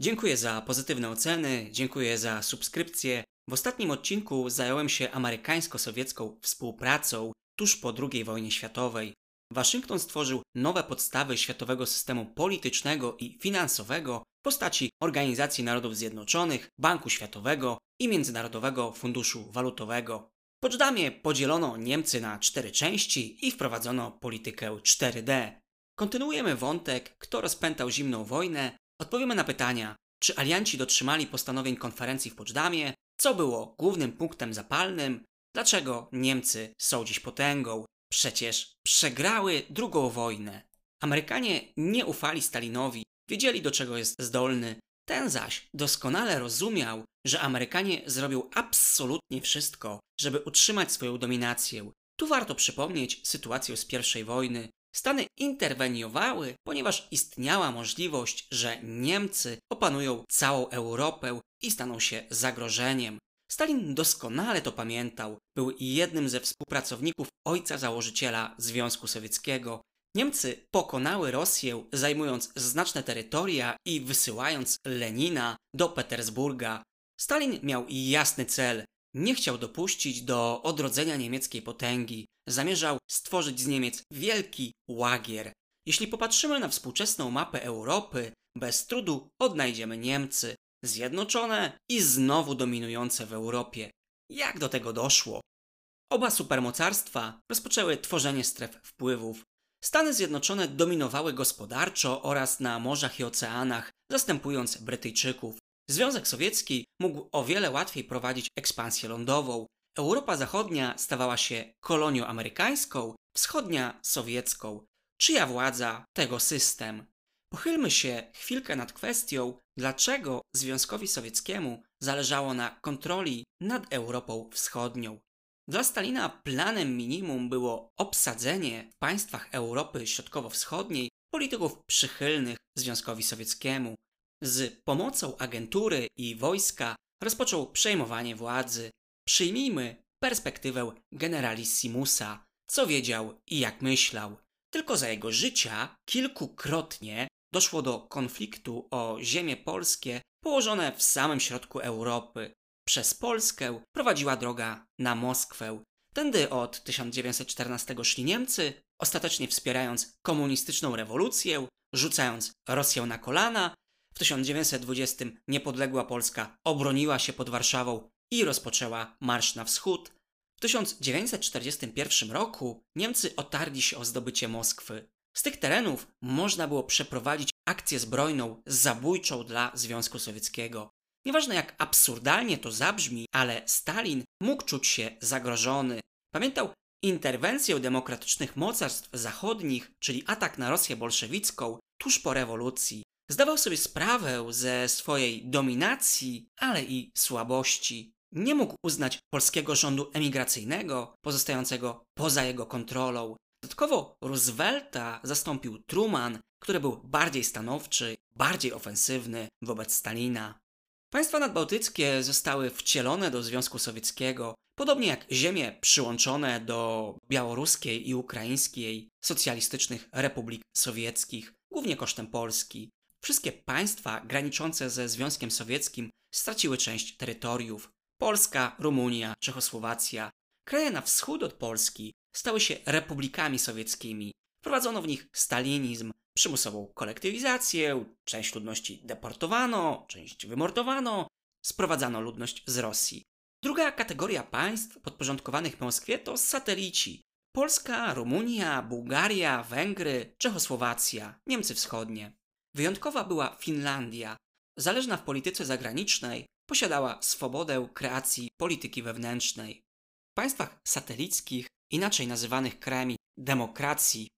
Dziękuję za pozytywne oceny, dziękuję za subskrypcję. W ostatnim odcinku zająłem się amerykańsko-sowiecką współpracą tuż po II wojnie światowej. Waszyngton stworzył nowe podstawy światowego systemu politycznego i finansowego w postaci Organizacji Narodów Zjednoczonych, Banku Światowego i Międzynarodowego Funduszu Walutowego. W Poczdamie podzielono Niemcy na cztery części i wprowadzono politykę 4D. Kontynuujemy wątek, kto rozpętał zimną wojnę, odpowiemy na pytania, czy alianci dotrzymali postanowień konferencji w Poczdamie, co było głównym punktem zapalnym, dlaczego Niemcy są dziś potęgą, przecież przegrały drugą wojnę. Amerykanie nie ufali Stalinowi, wiedzieli do czego jest zdolny, ten zaś doskonale rozumiał, że Amerykanie zrobią absolutnie wszystko, żeby utrzymać swoją dominację. Tu warto przypomnieć sytuację z pierwszej wojny. Stany interweniowały, ponieważ istniała możliwość, że Niemcy opanują całą Europę i staną się zagrożeniem. Stalin doskonale to pamiętał. Był jednym ze współpracowników ojca założyciela Związku Sowieckiego. Niemcy pokonały Rosję, zajmując znaczne terytoria i wysyłając Lenina do Petersburga. Stalin miał jasny cel. Nie chciał dopuścić do odrodzenia niemieckiej potęgi. Zamierzał stworzyć z Niemiec wielki łagier. Jeśli popatrzymy na współczesną mapę Europy, bez trudu odnajdziemy Niemcy, zjednoczone i znowu dominujące w Europie. Jak do tego doszło? Oba supermocarstwa rozpoczęły tworzenie stref wpływów. Stany Zjednoczone dominowały gospodarczo oraz na morzach i oceanach, zastępując Brytyjczyków. Związek Sowiecki mógł o wiele łatwiej prowadzić ekspansję lądową. Europa Zachodnia stawała się kolonią amerykańską, wschodnia sowiecką. Czyja władza, tego system. Pochylmy się chwilkę nad kwestią, dlaczego Związkowi Sowieckiemu zależało na kontroli nad Europą Wschodnią. Dla Stalina planem minimum było obsadzenie w państwach Europy Środkowo-Wschodniej polityków przychylnych Związkowi Sowieckiemu. Z pomocą agentury i wojska rozpoczął przejmowanie władzy. Przyjmijmy perspektywę generalissimusa, co wiedział i jak myślał. Tylko za jego życia kilkukrotnie doszło do konfliktu o ziemie polskie położone w samym środku Europy. Przez Polskę prowadziła droga na Moskwę. Tędy od 1914 szli Niemcy, ostatecznie wspierając komunistyczną rewolucję, rzucając Rosję na kolana. W 1920 niepodległa Polska obroniła się pod Warszawą i rozpoczęła marsz na wschód. W 1941 roku Niemcy otarli się o zdobycie Moskwy. Z tych terenów można było przeprowadzić akcję zbrojną zabójczą dla Związku Sowieckiego. Nieważne jak absurdalnie to zabrzmi, ale Stalin mógł czuć się zagrożony. Pamiętał interwencję demokratycznych mocarstw zachodnich, czyli atak na Rosję bolszewicką tuż po rewolucji. Zdawał sobie sprawę ze swojej dominacji, ale i słabości. Nie mógł uznać polskiego rządu emigracyjnego, pozostającego poza jego kontrolą. Dodatkowo Roosevelta zastąpił Truman, który był bardziej stanowczy, bardziej ofensywny wobec Stalina. Państwa nadbałtyckie zostały wcielone do Związku Sowieckiego, podobnie jak ziemie przyłączone do białoruskiej i ukraińskiej socjalistycznych republik sowieckich, głównie kosztem Polski. Wszystkie państwa graniczące ze Związkiem Sowieckim straciły część terytoriów. Polska, Rumunia, Czechosłowacja. Kraje na wschód od Polski stały się republikami sowieckimi. Wprowadzono w nich stalinizm, przymusową kolektywizację, część ludności deportowano, część wymordowano, sprowadzano ludność z Rosji. Druga kategoria państw podporządkowanych Moskwie to satelici. Polska, Rumunia, Bułgaria, Węgry, Czechosłowacja, Niemcy Wschodnie. Wyjątkowa była Finlandia. Zależna w polityce zagranicznej, posiadała swobodę kreacji polityki wewnętrznej. W państwach satelickich, inaczej nazywanych krajami demokracji,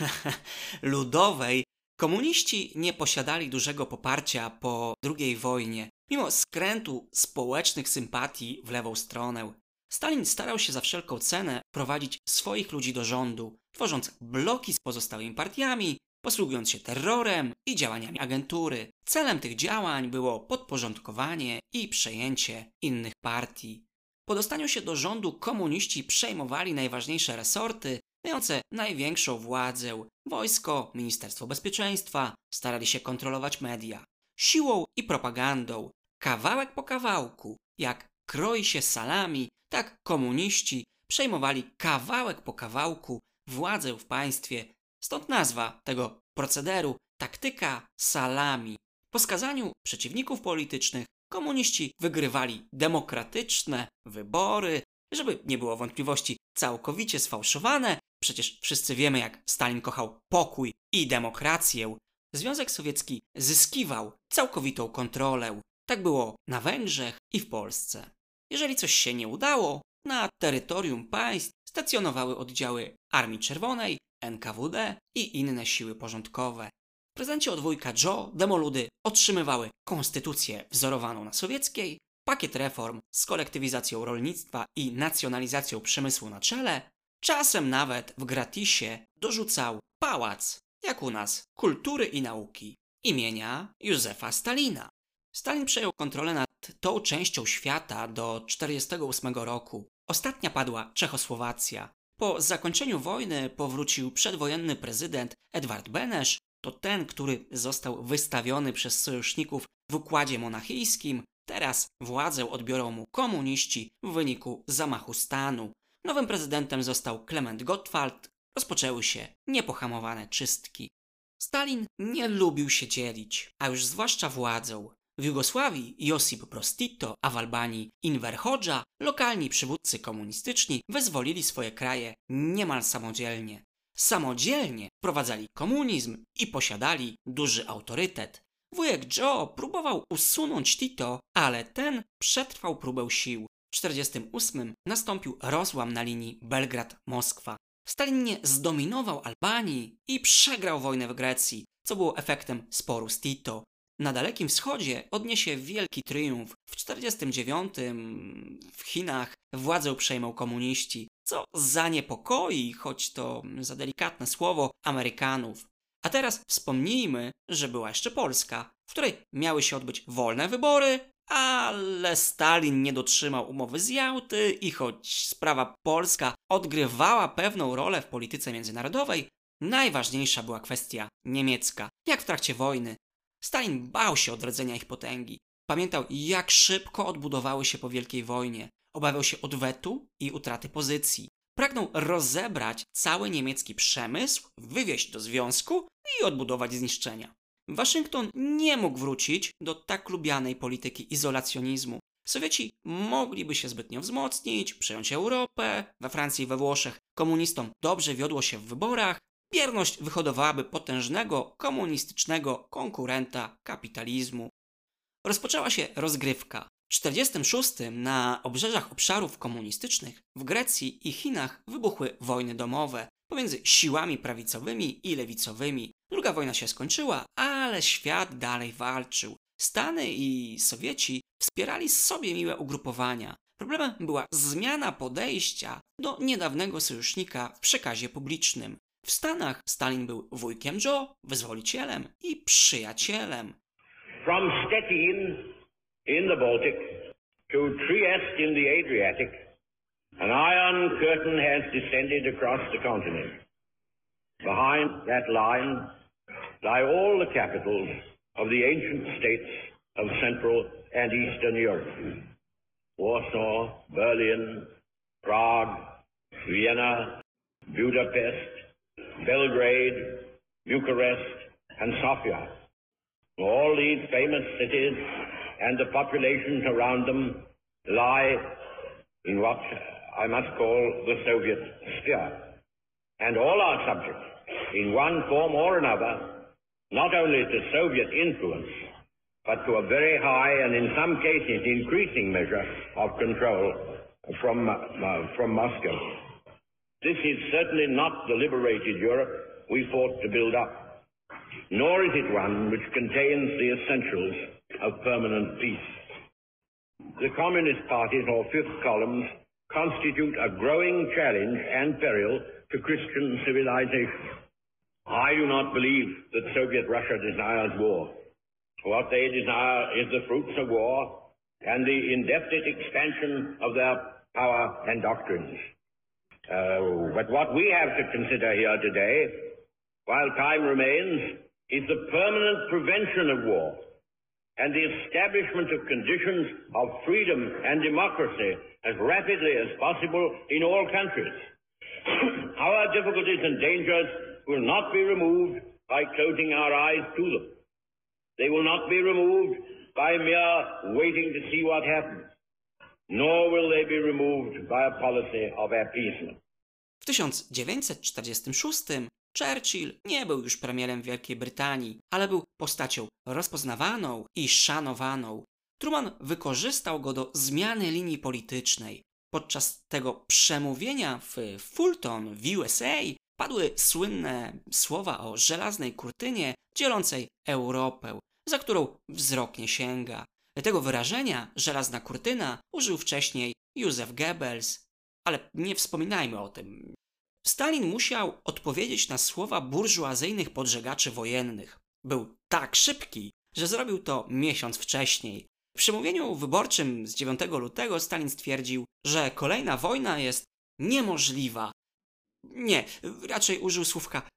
ludowej, komuniści nie posiadali dużego poparcia po II wojnie, mimo skrętu społecznych sympatii w lewą stronę. Stalin starał się za wszelką cenę prowadzić swoich ludzi do rządu, tworząc bloki z pozostałymi partiami, posługując się terrorem i działaniami agentury. Celem tych działań było podporządkowanie i przejęcie innych partii. Po dostaniu się do rządu komuniści przejmowali najważniejsze resorty, mające największą władzę wojsko, Ministerstwo Bezpieczeństwa, starali się kontrolować media. siłą i propagandą, kawałek po kawałku, jak kroi się salami, tak komuniści przejmowali kawałek po kawałku władzę w państwie. Stąd nazwa tego procederu taktyka salami. Po skazaniu przeciwników politycznych komuniści wygrywali demokratyczne wybory, żeby nie było wątpliwości, całkowicie sfałszowane. Przecież wszyscy wiemy, jak Stalin kochał pokój i demokrację. Związek Sowiecki zyskiwał całkowitą kontrolę. Tak było na Węgrzech i w Polsce. Jeżeli coś się nie udało, na terytorium państw stacjonowały oddziały Armii Czerwonej, NKWD i inne siły porządkowe. W prezencie od wujka Joe demoludy otrzymywały konstytucję wzorowaną na sowieckiej, pakiet reform z kolektywizacją rolnictwa i nacjonalizacją przemysłu na czele, czasem nawet w gratisie dorzucał pałac, jak u nas, kultury i nauki, imienia Józefa Stalina. Stalin przejął kontrolę nad tą częścią świata do 1948 roku. Ostatnia padła Czechosłowacja. Po zakończeniu wojny powrócił przedwojenny prezydent Edward Benesz, to ten, który został wystawiony przez sojuszników w układzie monachijskim. Teraz władzę odbiorą mu komuniści w wyniku zamachu stanu. Nowym prezydentem został Klement Gottwald. Rozpoczęły się niepohamowane czystki. Stalin nie lubił się dzielić, a już zwłaszcza władzą. W Jugosławii Josip Broz Tito, a w Albanii Inver Hodża, lokalni przywódcy komunistyczni wyzwolili swoje kraje niemal samodzielnie. Samodzielnie wprowadzali komunizm i posiadali duży autorytet. Wujek Joe próbował usunąć Tito, ale ten przetrwał próbę sił. W 1948 nastąpił rozłam na linii Belgrad-Moskwa. Stalin nie zdominował Albanii i przegrał wojnę w Grecji, co było efektem sporu z Tito. Na Dalekim Wschodzie odniesie wielki triumf. W 49 w Chinach władzę przejmą komuniści, co zaniepokoi, choć to za delikatne słowo, Amerykanów. A teraz wspomnijmy, że była jeszcze Polska, w której miały się odbyć wolne wybory, ale Stalin nie dotrzymał umowy z Jałty i choć sprawa polska odgrywała pewną rolę w polityce międzynarodowej, najważniejsza była kwestia niemiecka. Jak w trakcie wojny Stalin bał się odrodzenia ich potęgi. Pamiętał, jak szybko odbudowały się po Wielkiej Wojnie. Obawiał się odwetu i utraty pozycji. Pragnął rozebrać cały niemiecki przemysł, wywieźć do związku i odbudować zniszczenia. Waszyngton nie mógł wrócić do tak lubianej polityki izolacjonizmu. Sowieci mogliby się zbytnio wzmocnić, przejąć Europę, we Francji i we Włoszech komunistom dobrze wiodło się w wyborach, Bierność wyhodowałaby potężnego komunistycznego konkurenta kapitalizmu. Rozpoczęła się rozgrywka. W 1946 na obrzeżach obszarów komunistycznych w Grecji i Chinach wybuchły wojny domowe pomiędzy siłami prawicowymi i lewicowymi. Druga wojna się skończyła, ale świat dalej walczył. Stany i Sowieci wspierali sobie miłe ugrupowania. Problemem była zmiana podejścia do niedawnego sojusznika w przekazie publicznym. W Stanach Stalin był wujkiem Joe, wyzwolicielem i przyjacielem. From Stettin in the Baltic to Trieste in the Adriatic, an iron curtain has descended across the continent. Behind that line lie all the capitals of the ancient states of Central and Eastern Europe. Warsaw, Berlin, Prague, Vienna, Budapest, Belgrade, Bucharest, and Sofia. All these famous cities and the populations around them lie in what I must call the Soviet sphere. And all are subject, in one form or another, not only to Soviet influence, but to a very high and in some cases increasing measure of control from, uh, from Moscow. This is certainly not the liberated Europe we fought to build up, nor is it one which contains the essentials of permanent peace. The communist parties or fifth columns constitute a growing challenge and peril to Christian civilization. I do not believe that Soviet Russia desires war. What they desire is the fruits of war and the indefinite expansion of their power and doctrines. Uh, but what we have to consider here today, while time remains, is the permanent prevention of war and the establishment of conditions of freedom and democracy as rapidly as possible in all countries. our difficulties and dangers will not be removed by closing our eyes to them. They will not be removed by mere waiting to see what happens, W 1946 Churchill nie był już premierem Wielkiej Brytanii, ale był postacią rozpoznawaną i szanowaną. Truman wykorzystał go do zmiany linii politycznej. Podczas tego przemówienia w Fulton w USA padły słynne słowa o żelaznej kurtynie dzielącej Europę, za którą wzrok nie sięga. Tego wyrażenia żelazna kurtyna użył wcześniej Józef Goebbels, ale nie wspominajmy o tym. Stalin musiał odpowiedzieć na słowa burżuazyjnych podżegaczy wojennych. Był tak szybki, że zrobił to miesiąc wcześniej. W przemówieniu wyborczym z 9 lutego Stalin stwierdził, że kolejna wojna jest niemożliwa. Nie, raczej użył słówka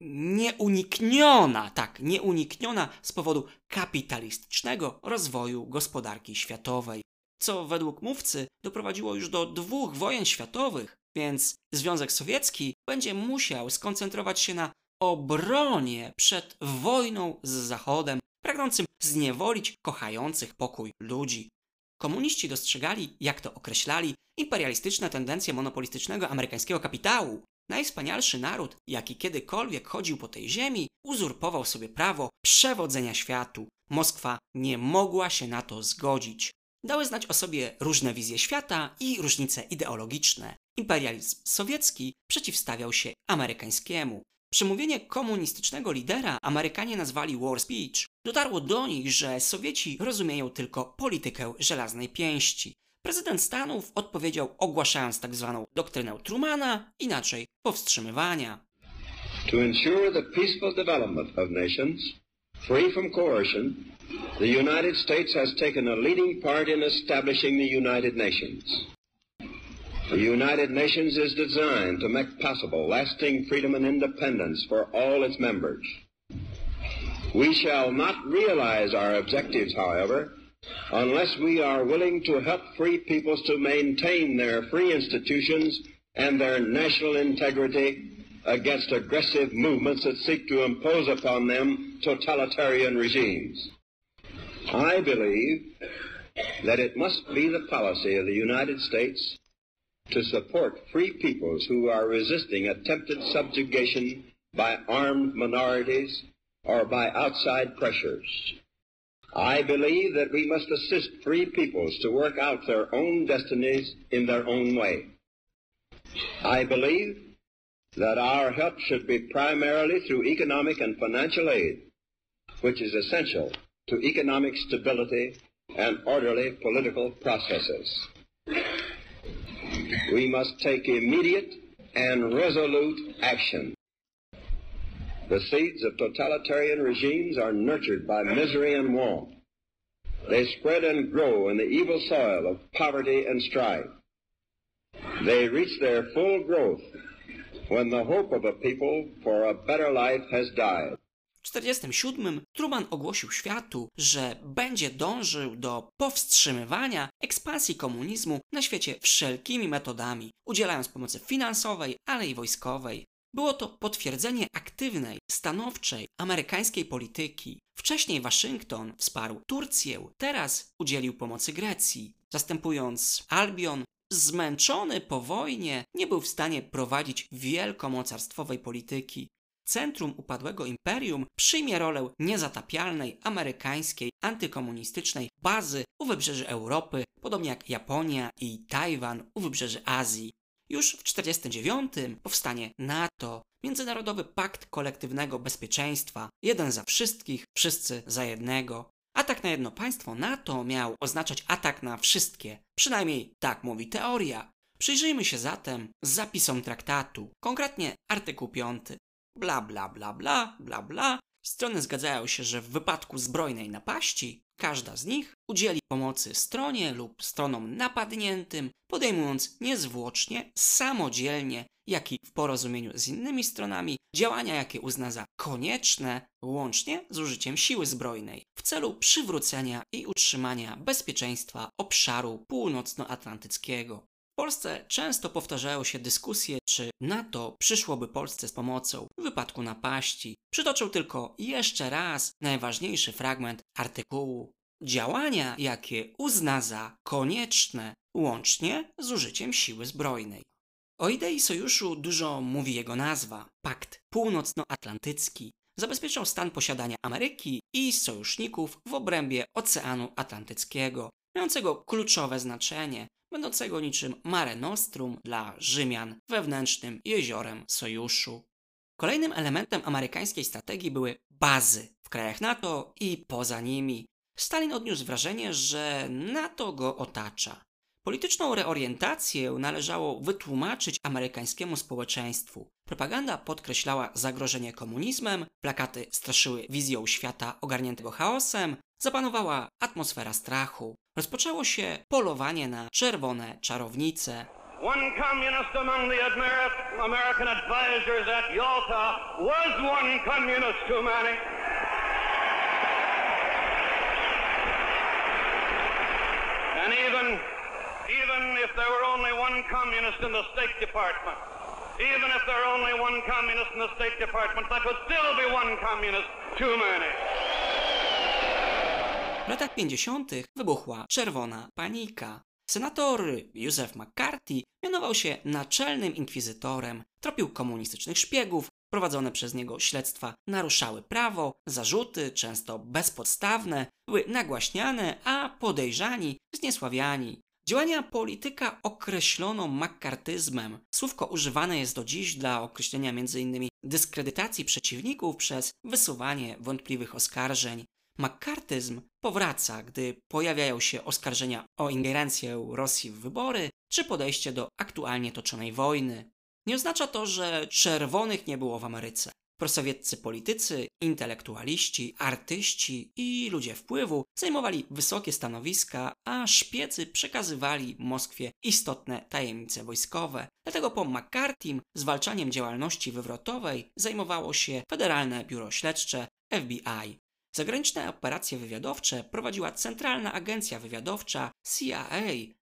nieunikniona, tak, nieunikniona z powodu kapitalistycznego rozwoju gospodarki światowej, co według mówcy doprowadziło już do dwóch wojen światowych, więc Związek Sowiecki będzie musiał skoncentrować się na obronie przed wojną z Zachodem, pragnącym zniewolić kochających pokój ludzi. Komuniści dostrzegali, jak to określali, imperialistyczne tendencje monopolistycznego amerykańskiego kapitału. Najwspanialszy naród, jaki kiedykolwiek chodził po tej ziemi, uzurpował sobie prawo przewodzenia światu. Moskwa nie mogła się na to zgodzić. Dały znać o sobie różne wizje świata i różnice ideologiczne. Imperializm sowiecki przeciwstawiał się amerykańskiemu. Przemówienie komunistycznego lidera Amerykanie nazwali war speech. Dotarło do nich, że Sowieci rozumieją tylko politykę żelaznej pięści. Prezydent Stanów odpowiedział ogłaszając tzw. Tak doktrynę Trumana, inaczej powstrzymywania. To ensure the peaceful development of nations, free from coercion, the United States has taken a leading part in establishing the United Nations. The United Nations is designed to make possible lasting freedom and independence for all its members. We shall not realize our objectives, however, unless we are willing to help free peoples to maintain their free institutions and their national integrity against aggressive movements that seek to impose upon them totalitarian regimes. I believe that it must be the policy of the United States to support free peoples who are resisting attempted subjugation by armed minorities or by outside pressures. I believe that we must assist free peoples to work out their own destinies in their own way. I believe that our help should be primarily through economic and financial aid, which is essential to economic stability and orderly political processes we must take immediate and resolute action. The seeds of totalitarian regimes are nurtured by misery and want. They spread and grow in the evil soil of poverty and strife. They reach their full growth when the hope of a people for a better life has died. W 1947 Truman ogłosił światu, że będzie dążył do powstrzymywania ekspansji komunizmu na świecie wszelkimi metodami, udzielając pomocy finansowej, ale i wojskowej. Było to potwierdzenie aktywnej, stanowczej amerykańskiej polityki. Wcześniej Waszyngton wsparł Turcję, teraz udzielił pomocy Grecji. Zastępując Albion, zmęczony po wojnie, nie był w stanie prowadzić wielkomocarstwowej polityki centrum upadłego imperium przyjmie rolę niezatapialnej amerykańskiej antykomunistycznej bazy u wybrzeży Europy, podobnie jak Japonia i Tajwan u wybrzeży Azji. Już w 1949 powstanie NATO, Międzynarodowy Pakt Kolektywnego Bezpieczeństwa, jeden za wszystkich, wszyscy za jednego. Atak na jedno państwo NATO miał oznaczać atak na wszystkie, przynajmniej tak mówi teoria. Przyjrzyjmy się zatem zapisom traktatu, konkretnie artykuł 5 bla bla bla bla bla bla. Strony zgadzają się, że w wypadku zbrojnej napaści każda z nich udzieli pomocy stronie lub stronom napadniętym, podejmując niezwłocznie, samodzielnie, jak i w porozumieniu z innymi stronami, działania, jakie uzna za konieczne, łącznie z użyciem siły zbrojnej, w celu przywrócenia i utrzymania bezpieczeństwa obszaru północnoatlantyckiego. W Polsce często powtarzają się dyskusje, czy NATO przyszłoby Polsce z pomocą w wypadku napaści. Przytoczę tylko jeszcze raz najważniejszy fragment artykułu. Działania, jakie uzna za konieczne, łącznie z użyciem siły zbrojnej. O idei sojuszu dużo mówi jego nazwa. Pakt Północnoatlantycki zabezpieczał stan posiadania Ameryki i sojuszników w obrębie Oceanu Atlantyckiego, mającego kluczowe znaczenie będącego niczym Mare Nostrum dla Rzymian wewnętrznym jeziorem sojuszu. Kolejnym elementem amerykańskiej strategii były bazy w krajach NATO i poza nimi. Stalin odniósł wrażenie, że NATO go otacza. Polityczną reorientację należało wytłumaczyć amerykańskiemu społeczeństwu. Propaganda podkreślała zagrożenie komunizmem, plakaty straszyły wizją świata ogarniętego chaosem, zapanowała atmosfera strachu. Rozpoczęło się polowanie na czerwone czarownice. One communist among the Amer American advisors at Yalta was one communist too many. And even, even if there were only one communist in the State Department, even if there were only one communist in the State Department, that would still be one communist too many. W latach 50. wybuchła czerwona panika. Senator Józef McCarthy mianował się naczelnym inkwizytorem, tropił komunistycznych szpiegów, prowadzone przez niego śledztwa naruszały prawo, zarzuty, często bezpodstawne, były nagłaśniane, a podejrzani zniesławiani. Działania polityka określono makartyzmem. Słówko używane jest do dziś dla określenia m.in. dyskredytacji przeciwników przez wysuwanie wątpliwych oskarżeń. Makartyzm powraca, gdy pojawiają się oskarżenia o ingerencję Rosji w wybory czy podejście do aktualnie toczonej wojny. Nie oznacza to, że czerwonych nie było w Ameryce. Prosowieccy politycy, intelektualiści, artyści i ludzie wpływu zajmowali wysokie stanowiska, a szpiecy przekazywali Moskwie istotne tajemnice wojskowe. Dlatego po McCarthym zwalczaniem działalności wywrotowej zajmowało się Federalne Biuro Śledcze FBI. Zagraniczne operacje wywiadowcze prowadziła Centralna Agencja Wywiadowcza CIA.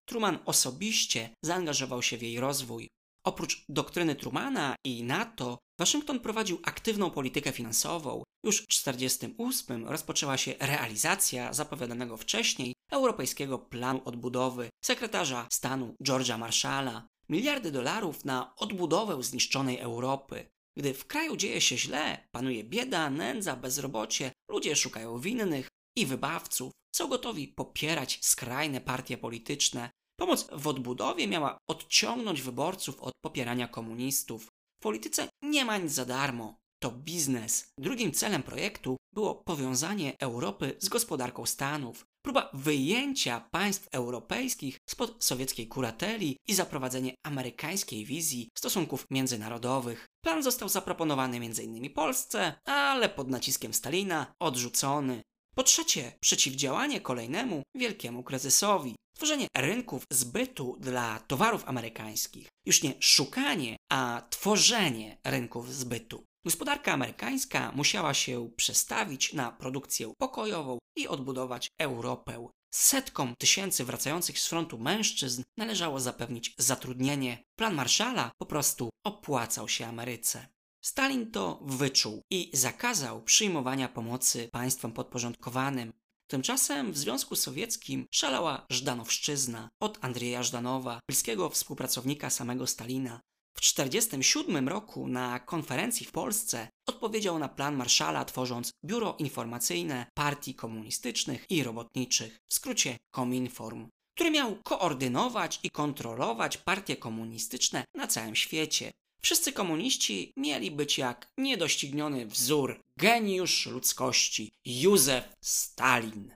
Truman osobiście zaangażował się w jej rozwój. Oprócz doktryny Trumana i NATO, Waszyngton prowadził aktywną politykę finansową. Już w 1948 rozpoczęła się realizacja zapowiadanego wcześniej Europejskiego Planu Odbudowy sekretarza stanu George'a Marshalla. Miliardy dolarów na odbudowę zniszczonej Europy. Gdy w kraju dzieje się źle, panuje bieda, nędza, bezrobocie, ludzie szukają winnych i wybawców, są gotowi popierać skrajne partie polityczne. Pomoc w odbudowie miała odciągnąć wyborców od popierania komunistów. W polityce nie ma nic za darmo. To biznes. Drugim celem projektu było powiązanie Europy z gospodarką Stanów, próba wyjęcia państw europejskich spod sowieckiej kurateli i zaprowadzenie amerykańskiej wizji stosunków międzynarodowych. Plan został zaproponowany m.in. Polsce, ale pod naciskiem Stalina odrzucony. Po trzecie, przeciwdziałanie kolejnemu wielkiemu kryzysowi. Tworzenie rynków zbytu dla towarów amerykańskich. Już nie szukanie, a tworzenie rynków zbytu. Gospodarka amerykańska musiała się przestawić na produkcję pokojową i odbudować Europę. Setkom tysięcy wracających z frontu mężczyzn należało zapewnić zatrudnienie. Plan Marszala po prostu opłacał się Ameryce. Stalin to wyczuł i zakazał przyjmowania pomocy państwom podporządkowanym. Tymczasem w Związku Sowieckim szalała Żdanowszczyzna od Andrzeja Żdanowa, bliskiego współpracownika samego Stalina. W 1947 roku na konferencji w Polsce odpowiedział na plan Marszala, tworząc Biuro Informacyjne Partii Komunistycznych i Robotniczych, w skrócie Kominform, który miał koordynować i kontrolować partie komunistyczne na całym świecie. Wszyscy komuniści mieli być jak niedościgniony wzór, geniusz ludzkości, Józef Stalin.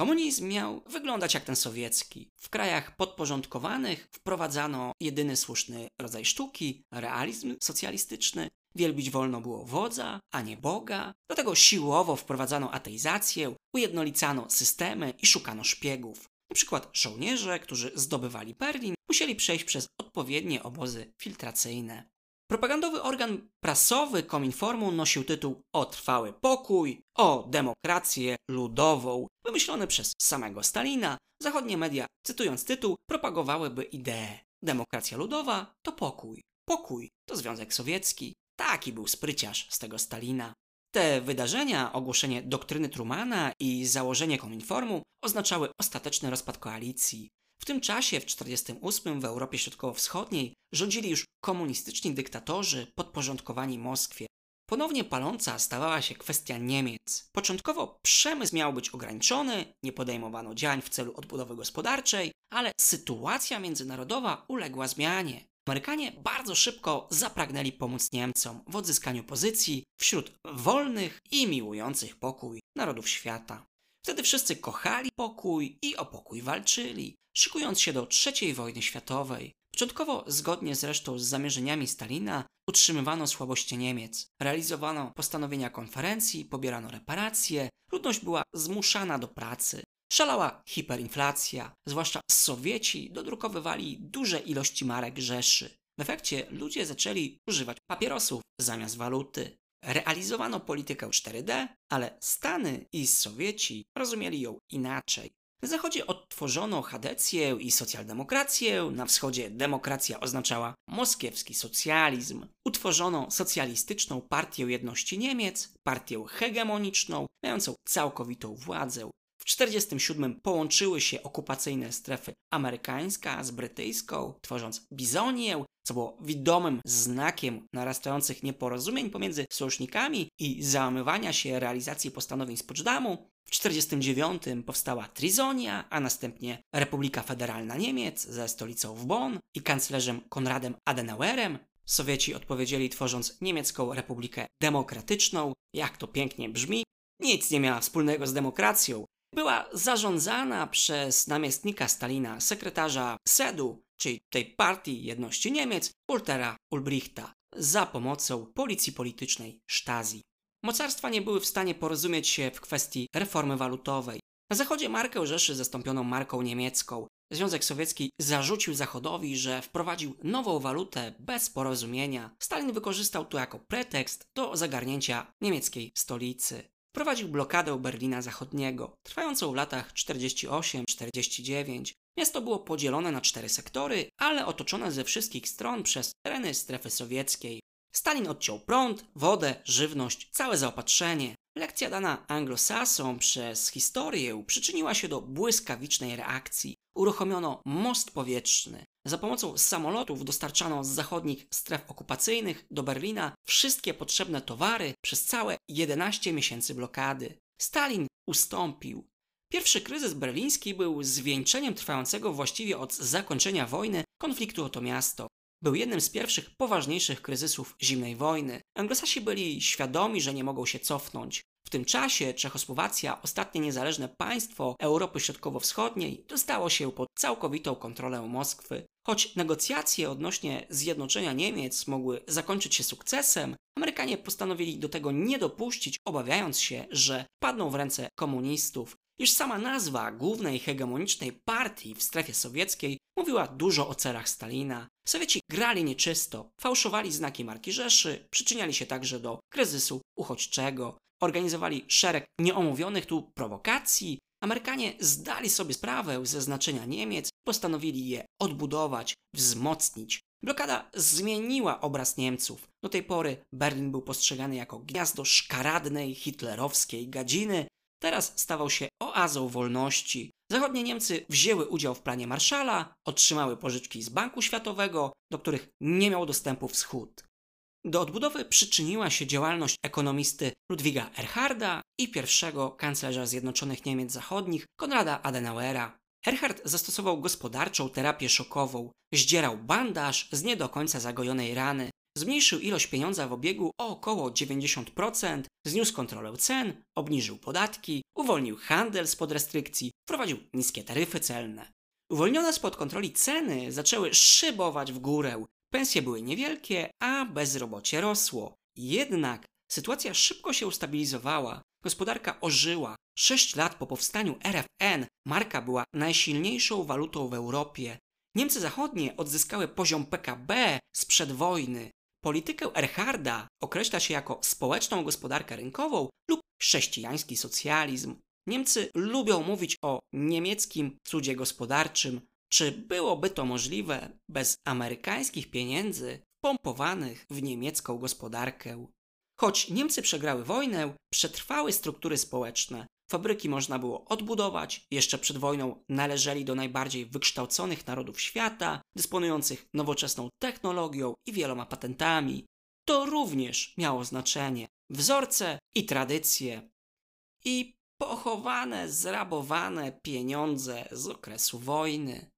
Komunizm miał wyglądać jak ten sowiecki. W krajach podporządkowanych wprowadzano jedyny słuszny rodzaj sztuki realizm socjalistyczny. wielbić wolno było wodza, a nie Boga. Do tego siłowo wprowadzano ateizację, ujednolicano systemy i szukano szpiegów. Na przykład żołnierze, którzy zdobywali Berlin, musieli przejść przez odpowiednie obozy filtracyjne. Propagandowy organ prasowy Kominformu nosił tytuł O trwały pokój, o demokrację ludową, wymyślony przez samego Stalina. Zachodnie media, cytując tytuł, propagowałyby ideę. Demokracja ludowa to pokój, pokój to Związek Sowiecki. Taki był spryciarz z tego Stalina. Te wydarzenia, ogłoszenie doktryny Trumana i założenie Kominformu oznaczały ostateczny rozpad koalicji. W tym czasie, w 1948 w Europie Środkowo-Wschodniej, rządzili już komunistyczni dyktatorzy podporządkowani Moskwie. Ponownie paląca stawała się kwestia Niemiec. Początkowo przemysł miał być ograniczony, nie podejmowano działań w celu odbudowy gospodarczej, ale sytuacja międzynarodowa uległa zmianie. Amerykanie bardzo szybko zapragnęli pomóc Niemcom w odzyskaniu pozycji wśród wolnych i miłujących pokój narodów świata. Wtedy wszyscy kochali pokój i o pokój walczyli, szykując się do III wojny światowej. Początkowo, zgodnie zresztą z zamierzeniami Stalina, utrzymywano słabości Niemiec, realizowano postanowienia konferencji, pobierano reparacje, ludność była zmuszana do pracy. Szalała hiperinflacja, zwłaszcza Sowieci dodrukowywali duże ilości marek Rzeszy. W efekcie ludzie zaczęli używać papierosów zamiast waluty. Realizowano politykę 4D, ale Stany i Sowieci rozumieli ją inaczej. Na zachodzie odtworzono chadecję i socjaldemokrację, na wschodzie demokracja oznaczała moskiewski socjalizm. Utworzono socjalistyczną partię jedności Niemiec, partię hegemoniczną, mającą całkowitą władzę. W 1947 połączyły się okupacyjne strefy amerykańska z brytyjską, tworząc Bizonię, co było widomym znakiem narastających nieporozumień pomiędzy sojusznikami i załamywania się realizacji postanowień z Potsdamu. W 1949 powstała Trizonia, a następnie Republika Federalna Niemiec ze stolicą w Bonn i kanclerzem Konradem Adenauerem. Sowieci odpowiedzieli tworząc Niemiecką Republikę Demokratyczną. Jak to pięknie brzmi, nic nie miała wspólnego z demokracją. Była zarządzana przez namiestnika Stalina, sekretarza SED-u, czyli tej partii jedności Niemiec, Ultera Ulbrichta, za pomocą policji politycznej Stasi. Mocarstwa nie były w stanie porozumieć się w kwestii reformy walutowej. Na zachodzie markę Rzeszy zastąpiono marką niemiecką. Związek Sowiecki zarzucił Zachodowi, że wprowadził nową walutę bez porozumienia. Stalin wykorzystał to jako pretekst do zagarnięcia niemieckiej stolicy. Wprowadził blokadę Berlina Zachodniego, trwającą w latach 48-49. Miasto było podzielone na cztery sektory, ale otoczone ze wszystkich stron przez tereny strefy sowieckiej. Stalin odciął prąd, wodę, żywność, całe zaopatrzenie. Lekcja dana anglosasom przez historię przyczyniła się do błyskawicznej reakcji. Uruchomiono most powietrzny. Za pomocą samolotów dostarczano z zachodnich stref okupacyjnych do Berlina wszystkie potrzebne towary przez całe 11 miesięcy blokady. Stalin ustąpił. Pierwszy kryzys berliński był zwieńczeniem trwającego właściwie od zakończenia wojny konfliktu o to miasto. Był jednym z pierwszych poważniejszych kryzysów zimnej wojny. Anglosasi byli świadomi, że nie mogą się cofnąć. W tym czasie Czechosłowacja, ostatnie niezależne państwo Europy Środkowo-Wschodniej, dostało się pod całkowitą kontrolę Moskwy. Choć negocjacje odnośnie zjednoczenia Niemiec mogły zakończyć się sukcesem, Amerykanie postanowili do tego nie dopuścić, obawiając się, że padną w ręce komunistów. Już sama nazwa głównej hegemonicznej partii w strefie sowieckiej mówiła dużo o celach Stalina. Sowieci grali nieczysto, fałszowali znaki Marki Rzeszy, przyczyniali się także do kryzysu uchodźczego, organizowali szereg nieomówionych tu prowokacji. Amerykanie zdali sobie sprawę ze znaczenia Niemiec, postanowili je odbudować, wzmocnić. Blokada zmieniła obraz Niemców. Do tej pory Berlin był postrzegany jako gniazdo szkaradnej, hitlerowskiej gadziny, teraz stawał się oazą wolności. Zachodnie Niemcy wzięły udział w planie Marszala, otrzymały pożyczki z Banku Światowego, do których nie miał dostępu Wschód. Do odbudowy przyczyniła się działalność ekonomisty Ludwiga Erharda i pierwszego kanclerza Zjednoczonych Niemiec Zachodnich Konrada Adenauera. Erhard zastosował gospodarczą terapię szokową, zdzierał bandaż z nie do końca zagojonej rany, zmniejszył ilość pieniądza w obiegu o około 90%, zniósł kontrolę cen, obniżył podatki, uwolnił handel spod restrykcji, wprowadził niskie taryfy celne. Uwolnione spod kontroli ceny zaczęły szybować w górę. Pensje były niewielkie, a bezrobocie rosło. Jednak sytuacja szybko się ustabilizowała, gospodarka ożyła. Sześć lat po powstaniu RFN marka była najsilniejszą walutą w Europie. Niemcy Zachodnie odzyskały poziom PKB sprzed wojny. Politykę Erharda określa się jako społeczną gospodarkę rynkową lub chrześcijański socjalizm. Niemcy lubią mówić o niemieckim cudzie gospodarczym. Czy byłoby to możliwe bez amerykańskich pieniędzy pompowanych w niemiecką gospodarkę? Choć Niemcy przegrały wojnę, przetrwały struktury społeczne. Fabryki można było odbudować, jeszcze przed wojną należeli do najbardziej wykształconych narodów świata, dysponujących nowoczesną technologią i wieloma patentami. To również miało znaczenie. Wzorce i tradycje. I pochowane, zrabowane pieniądze z okresu wojny.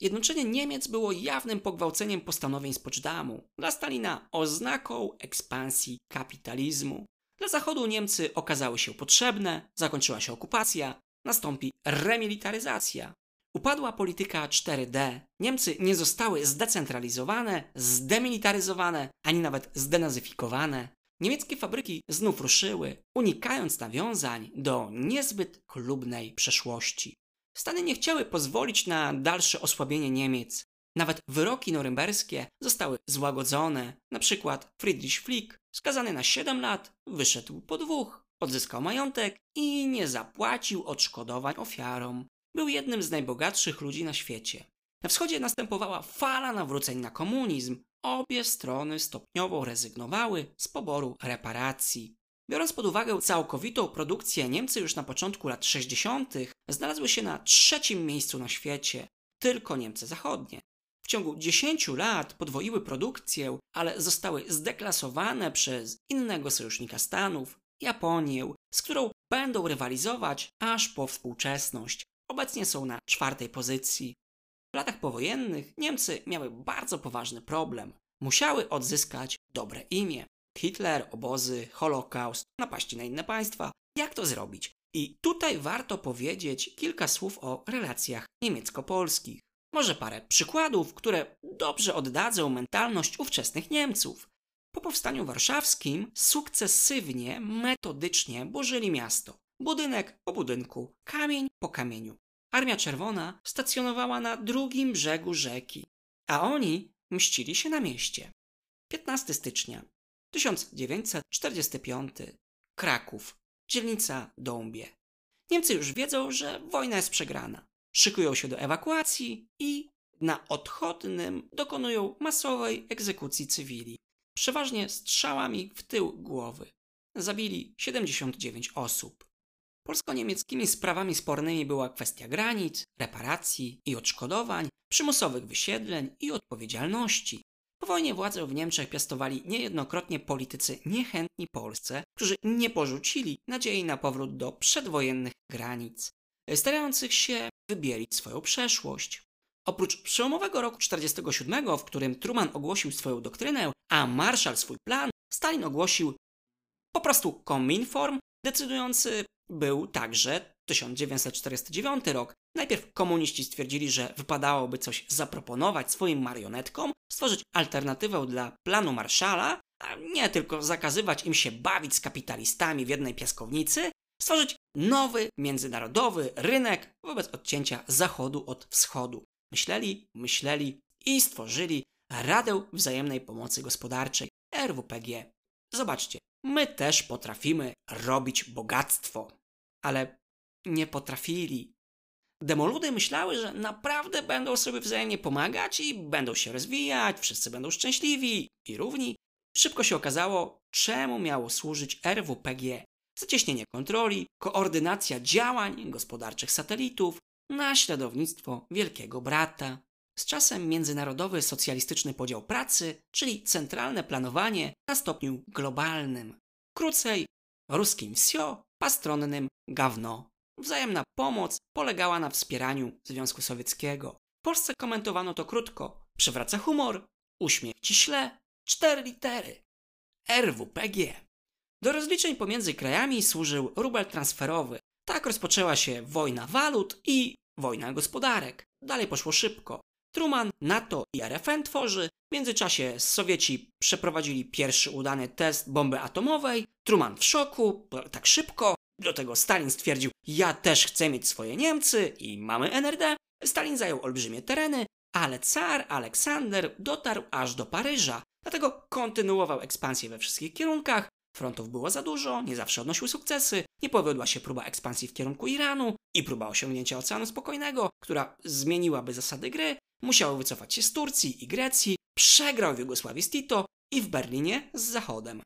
Jednoczenie Niemiec było jawnym pogwałceniem postanowień z Poczdamу, dla Stalina oznaką ekspansji kapitalizmu. Dla Zachodu Niemcy okazały się potrzebne, zakończyła się okupacja, nastąpi remilitaryzacja. Upadła polityka 4D. Niemcy nie zostały zdecentralizowane, zdemilitaryzowane, ani nawet zdenazyfikowane. Niemieckie fabryki znów ruszyły, unikając nawiązań do niezbyt chlubnej przeszłości. Stany nie chciały pozwolić na dalsze osłabienie Niemiec. Nawet wyroki norymberskie zostały złagodzone. Przykład Friedrich Flick, skazany na 7 lat, wyszedł po dwóch, odzyskał majątek i nie zapłacił odszkodowań ofiarom. Był jednym z najbogatszych ludzi na świecie. Na wschodzie następowała fala nawróceń na komunizm. Obie strony stopniowo rezygnowały z poboru reparacji. Biorąc pod uwagę całkowitą produkcję, Niemcy już na początku lat 60. znalazły się na trzecim miejscu na świecie. Tylko Niemcy Zachodnie. Ciągu 10 lat podwoiły produkcję, ale zostały zdeklasowane przez innego sojusznika Stanów, Japonię, z którą będą rywalizować aż po współczesność. Obecnie są na czwartej pozycji. W latach powojennych Niemcy miały bardzo poważny problem. Musiały odzyskać dobre imię. Hitler, obozy, Holokaust, napaści na inne państwa. Jak to zrobić? I tutaj warto powiedzieć kilka słów o relacjach niemiecko-polskich. Może parę przykładów, które dobrze oddadzą mentalność ówczesnych Niemców. Po powstaniu warszawskim sukcesywnie, metodycznie burzyli miasto. Budynek po budynku, kamień po kamieniu. Armia Czerwona stacjonowała na drugim brzegu rzeki, a oni mścili się na mieście. 15 stycznia 1945. Kraków, dzielnica Dąbie. Niemcy już wiedzą, że wojna jest przegrana. Szykują się do ewakuacji i na odchodnym dokonują masowej egzekucji cywili, przeważnie strzałami w tył głowy. Zabili 79 osób. Polsko-niemieckimi sprawami spornymi była kwestia granic, reparacji i odszkodowań, przymusowych wysiedleń i odpowiedzialności. Po wojnie władzę w Niemczech piastowali niejednokrotnie politycy niechętni Polsce, którzy nie porzucili nadziei na powrót do przedwojennych granic, starających się wybielić swoją przeszłość. Oprócz przełomowego roku 1947, w którym Truman ogłosił swoją doktrynę, a Marshall swój plan, Stalin ogłosił po prostu Kominform, decydujący był także 1949 rok. Najpierw komuniści stwierdzili, że wypadałoby coś zaproponować swoim marionetkom, stworzyć alternatywę dla planu Marszala, a nie tylko zakazywać im się bawić z kapitalistami w jednej piaskownicy, stworzyć nowy międzynarodowy rynek wobec odcięcia Zachodu od Wschodu. Myśleli, myśleli i stworzyli Radę Wzajemnej Pomocy Gospodarczej RWPG. Zobaczcie, my też potrafimy robić bogactwo, ale nie potrafili. Demoludy myślały, że naprawdę będą sobie wzajemnie pomagać i będą się rozwijać, wszyscy będą szczęśliwi i równi. Szybko się okazało, czemu miało służyć RWPG. Zacieśnienie kontroli, koordynacja działań gospodarczych satelitów, naśladownictwo wielkiego brata. Z czasem międzynarodowy socjalistyczny podział pracy, czyli centralne planowanie na stopniu globalnym. Krócej, ruskim wsio, pastronnym gawno. Wzajemna pomoc polegała na wspieraniu Związku Sowieckiego. W Polsce komentowano to krótko. Przywraca humor, uśmiech ci śle, cztery litery. RWPG. Do rozliczeń pomiędzy krajami służył rubel transferowy. Tak rozpoczęła się wojna walut i wojna gospodarek. Dalej poszło szybko. Truman, NATO i RFN tworzy, W międzyczasie Sowieci przeprowadzili pierwszy udany test bomby atomowej. Truman w szoku, tak szybko. Do tego Stalin stwierdził: Ja też chcę mieć swoje Niemcy i mamy NRD. Stalin zajął olbrzymie tereny, ale car Aleksander dotarł aż do Paryża. Dlatego kontynuował ekspansję we wszystkich kierunkach. Frontów było za dużo, nie zawsze odnosiły sukcesy, nie powiodła się próba ekspansji w kierunku Iranu i próba osiągnięcia Oceanu Spokojnego, która zmieniłaby zasady gry, musiał wycofać się z Turcji i Grecji, przegrał w Jugosławii z Tito i w Berlinie z Zachodem.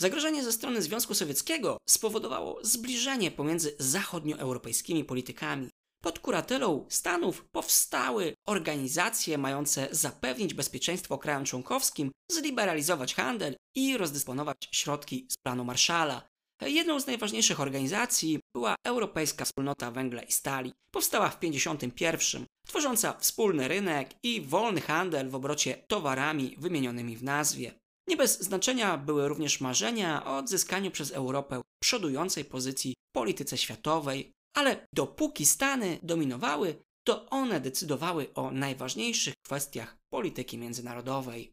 Zagrożenie ze strony Związku Sowieckiego spowodowało zbliżenie pomiędzy zachodnioeuropejskimi politykami. Pod kuratelą Stanów powstały organizacje mające zapewnić bezpieczeństwo krajom członkowskim, zliberalizować handel i rozdysponować środki z planu Marszala. Jedną z najważniejszych organizacji była Europejska Wspólnota Węgla i Stali. Powstała w 1951, tworząca wspólny rynek i wolny handel w obrocie towarami wymienionymi w nazwie. Nie bez znaczenia były również marzenia o odzyskaniu przez Europę przodującej pozycji w polityce światowej, ale dopóki Stany dominowały, to one decydowały o najważniejszych kwestiach polityki międzynarodowej.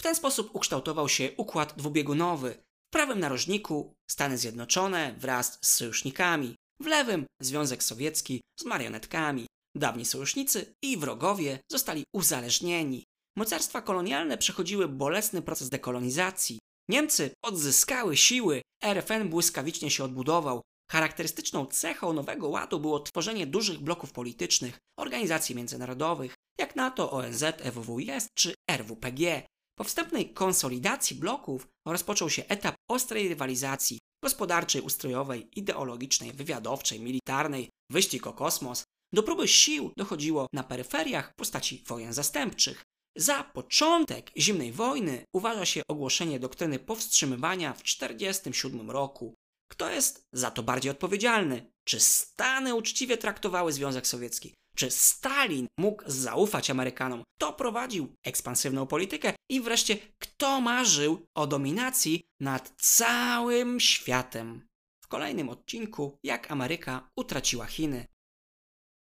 W ten sposób ukształtował się układ dwubiegunowy. W prawym narożniku Stany Zjednoczone wraz z sojusznikami, w lewym Związek Sowiecki z marionetkami. Dawni sojusznicy i wrogowie zostali uzależnieni. Mocarstwa kolonialne przechodziły bolesny proces dekolonizacji. Niemcy odzyskały siły, RFN błyskawicznie się odbudował, Charakterystyczną cechą Nowego Ładu było tworzenie dużych bloków politycznych, organizacji międzynarodowych, jak NATO, ONZ, EWWIS czy RWPG. Po wstępnej konsolidacji bloków rozpoczął się etap ostrej rywalizacji gospodarczej, ustrojowej, ideologicznej, wywiadowczej, militarnej, wyścig o kosmos. Do próby sił dochodziło na peryferiach w postaci wojen zastępczych. Za początek zimnej wojny uważa się ogłoszenie doktryny powstrzymywania w 1947 roku. Kto jest za to bardziej odpowiedzialny? Czy Stany uczciwie traktowały Związek Sowiecki? Czy Stalin mógł zaufać Amerykanom? Kto prowadził ekspansywną politykę? I wreszcie, kto marzył o dominacji nad całym światem? W kolejnym odcinku, jak Ameryka utraciła Chiny.